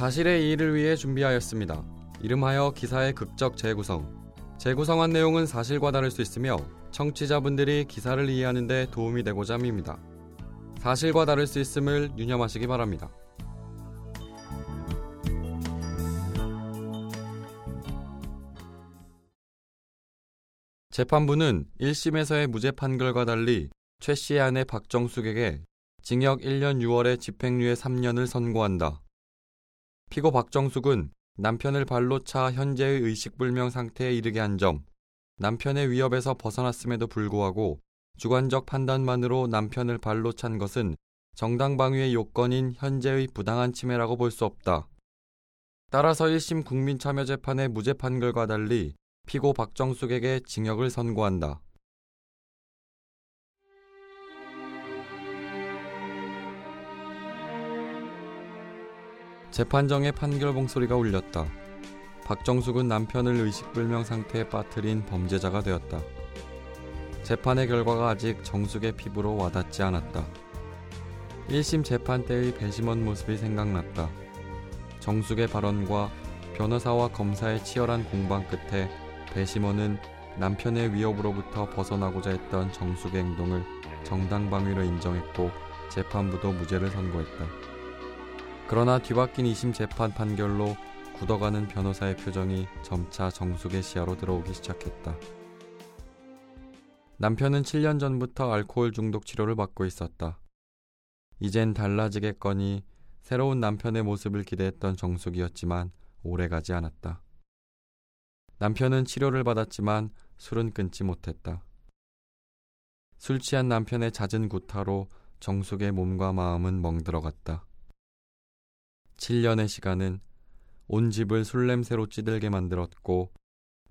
사실의 이의를 위해 준비하였습니다. 이름하여 기사의 극적 재구성. 재구성한 내용은 사실과 다를 수 있으며 청취자분들이 기사를 이해하는 데 도움이 되고자 합니다. 사실과 다를 수 있음을 유념하시기 바랍니다. 재판부는 1심에서의 무죄 판결과 달리 최 씨의 아내 박정숙에게 징역 1년 6월에 집행유예 3년을 선고한다. 피고 박정숙은 남편을 발로 차 현재의 의식불명 상태에 이르게 한 점, 남편의 위협에서 벗어났음에도 불구하고 주관적 판단만으로 남편을 발로 찬 것은 정당방위의 요건인 현재의 부당한 침해라고 볼 수 없다. 따라서 1심 국민참여재판의 무죄 판결과 달리 피고 박정숙에게 징역을 선고한다. 재판정의 판결 봉소리가 울렸다. 박정숙은 남편을 의식불명 상태에 빠뜨린 범죄자가 되었다. 재판의 결과가 아직 정숙의 피부로 와닿지 않았다. 1심 재판 때의 배심원 모습이 생각났다. 정숙의 발언과 변호사와 검사의 치열한 공방 끝에 배심원은 남편의 위협으로부터 벗어나고자 했던 정숙의 행동을 정당방위로 인정했고 재판부도 무죄를 선고했다. 그러나 뒤바뀐 2심 재판 판결로 굳어가는 변호사의 표정이 점차 정숙의 시야로 들어오기 시작했다. 남편은 7년 전부터 알코올 중독 치료를 받고 있었다. 이젠 달라지겠거니 새로운 남편의 모습을 기대했던 정숙이었지만 오래 가지 않았다. 남편은 치료를 받았지만 술은 끊지 못했다. 술 취한 남편의 잦은 구타로 정숙의 몸과 마음은 멍들어갔다. 7년의 시간은 온 집을 술냄새로 찌들게 만들었고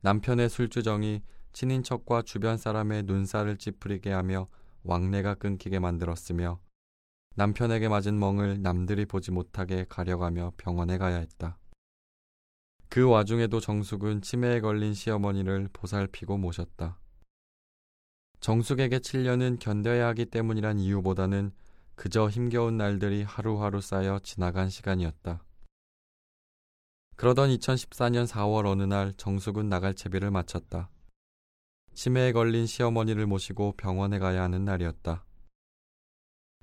남편의 술주정이 친인척과 주변 사람의 눈살을 찌푸리게 하며 왕래가 끊기게 만들었으며 남편에게 맞은 멍을 남들이 보지 못하게 가려가며 병원에 가야 했다. 그 와중에도 정숙은 치매에 걸린 시어머니를 보살피고 모셨다. 정숙에게 7년은 견뎌야 하기 때문이란 이유보다는 그저 힘겨운 날들이 하루하루 쌓여 지나간 시간이었다. 그러던 2014년 4월 어느 날 정숙은 나갈 채비를 마쳤다. 치매에 걸린 시어머니를 모시고 병원에 가야 하는 날이었다.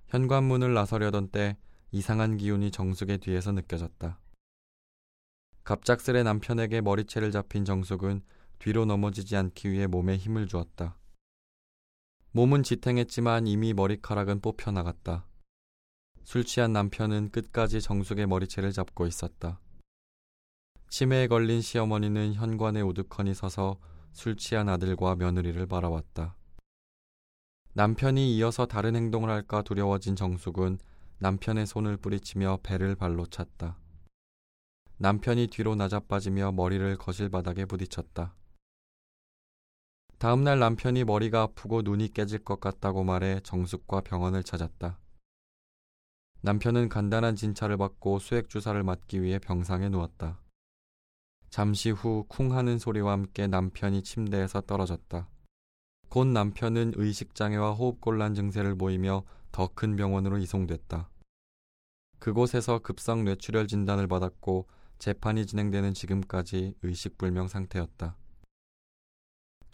현관문을 나서려던 때 이상한 기운이 정숙의 뒤에서 느껴졌다. 갑작스레 남편에게 머리채를 잡힌 정숙은 뒤로 넘어지지 않기 위해 몸에 힘을 주었다. 몸은 지탱했지만 이미 머리카락은 뽑혀 나갔다. 술 취한 남편은 끝까지 정숙의 머리채를 잡고 있었다. 치매에 걸린 시어머니는 현관에 우두커니 서서 술 취한 아들과 며느리를 바라왔다. 남편이 이어서 다른 행동을 할까 두려워진 정숙은 남편의 손을 뿌리치며 배를 발로 찼다. 남편이 뒤로 나자빠지며 머리를 거실 바닥에 부딪혔다. 다음날 남편이 머리가 아프고 눈이 깨질 것 같다고 말해 정숙과 병원을 찾았다. 남편은 간단한 진찰을 받고 수액 주사를 맞기 위해 병상에 누웠다. 잠시 후 쿵 하는 소리와 함께 남편이 침대에서 떨어졌다. 곧 남편은 의식장애와 호흡곤란 증세를 보이며 더 큰 병원으로 이송됐다. 그곳에서 급성 뇌출혈 진단을 받았고 재판이 진행되는 지금까지 의식불명 상태였다.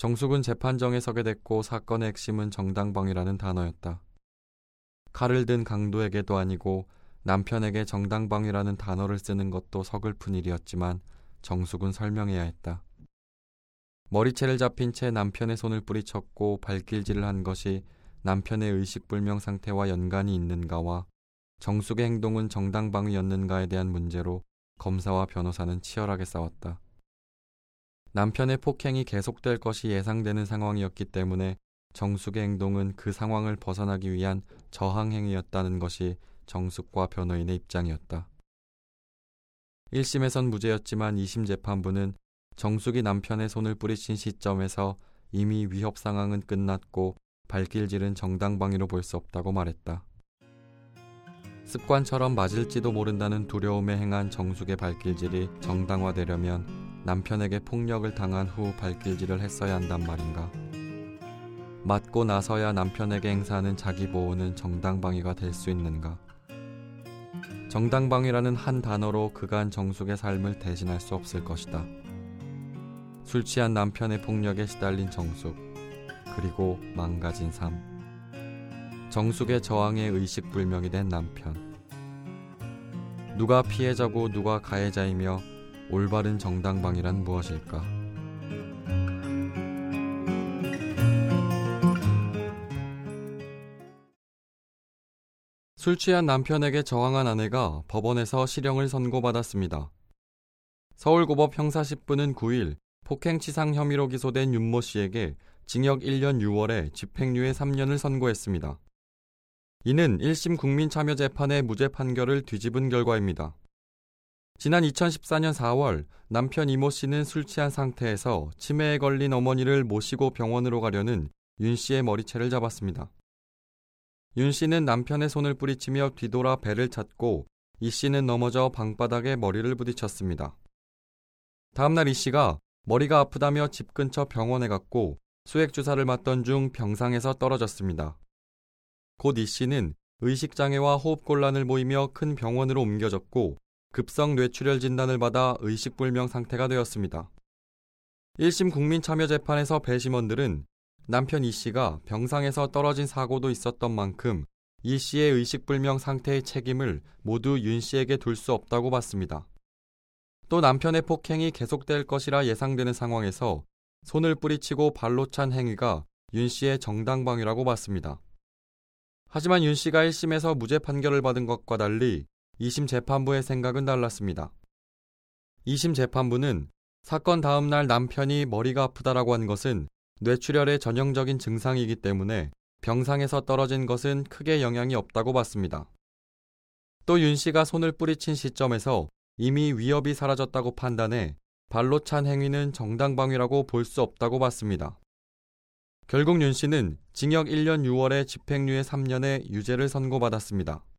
정숙은 재판정에 서게 됐고 사건의 핵심은 정당방위라는 단어였다. 칼을 든 강도에게도 아니고 남편에게 정당방위라는 단어를 쓰는 것도 서글픈 일이었지만 정숙은 설명해야 했다. 머리채를 잡힌 채 남편의 손을 뿌리쳤고 발길질을 한 것이 남편의 의식불명 상태와 연관이 있는가와 정숙의 행동은 정당방위였는가에 대한 문제로 검사와 변호사는 치열하게 싸웠다. 남편의 폭행이 계속될 것이 예상되는 상황이었기 때문에 정숙의 행동은 그 상황을 벗어나기 위한 저항행위였다는 것이 정숙과 변호인의 입장이었다. 1심에선 무죄였지만 2심 재판부는 정숙이 남편의 손을 뿌리친 시점에서 이미 위협 상황은 끝났고 발길질은 정당방위로 볼 수 없다고 말했다. 습관처럼 맞을지도 모른다는 두려움에 행한 정숙의 발길질이 정당화되려면 남편에게 폭력을 당한 후 발길질을 했어야 한단 말인가. 맞고 나서야 남편에게 행사하는 자기 보호는 정당방위가 될 수 있는가. 정당방위라는 한 단어로 그간 정숙의 삶을 대신할 수 없을 것이다. 술 취한 남편의 폭력에 시달린 정숙, 그리고 망가진 삶. 정숙의 저항에 의식불명이 된 남편. 누가 피해자고 누가 가해자이며 올바른 정당방위란 무엇일까? 술 취한 남편에게 저항한 아내가 법원에서 실형을 선고받았습니다. 서울고법 형사 10부는 9일 폭행치상 혐의로 기소된 윤모 씨에게 징역 1년 6월에 집행유예 3년을 선고했습니다. 이는 1심 국민참여재판의 무죄 판결을 뒤집은 결과입니다. 지난 2014년 4월 남편 이모 씨는 술 취한 상태에서 치매에 걸린 어머니를 모시고 병원으로 가려는 윤 씨의 머리채를 잡았습니다. 윤 씨는 남편의 손을 뿌리치며 뒤돌아 배를 찾고 이 씨는 넘어져 방바닥에 머리를 부딪혔습니다. 다음날 이 씨가 머리가 아프다며 집 근처 병원에 갔고 수액 주사를 맞던 중 병상에서 떨어졌습니다. 곧 이 씨는 의식장애와 호흡곤란을 보이며 큰 병원으로 옮겨졌고 급성 뇌출혈 진단을 받아 의식불명 상태가 되었습니다. 1심 국민참여재판에서 배심원들은 남편 이 씨가 병상에서 떨어진 사고도 있었던 만큼 이 씨의 의식불명 상태의 책임을 모두 윤 씨에게 둘 수 없다고 봤습니다. 또 남편의 폭행이 계속될 것이라 예상되는 상황에서 손을 뿌리치고 발로 찬 행위가 윤 씨의 정당방위라고 봤습니다. 하지만 윤 씨가 1심에서 무죄 판결을 받은 것과 달리 2심 재판부의 생각은 달랐습니다. 2심 재판부는 사건 다음 날 남편이 머리가 아프다라고 한 것은 뇌출혈의 전형적인 증상이기 때문에 병상에서 떨어진 것은 크게 영향이 없다고 봤습니다. 또 윤 씨가 손을 뿌리친 시점에서 이미 위협이 사라졌다고 판단해 발로 찬 행위는 정당방위라고 볼 수 없다고 봤습니다. 결국 윤 씨는 징역 1년 6월에 집행유예 3년에 유죄를 선고받았습니다.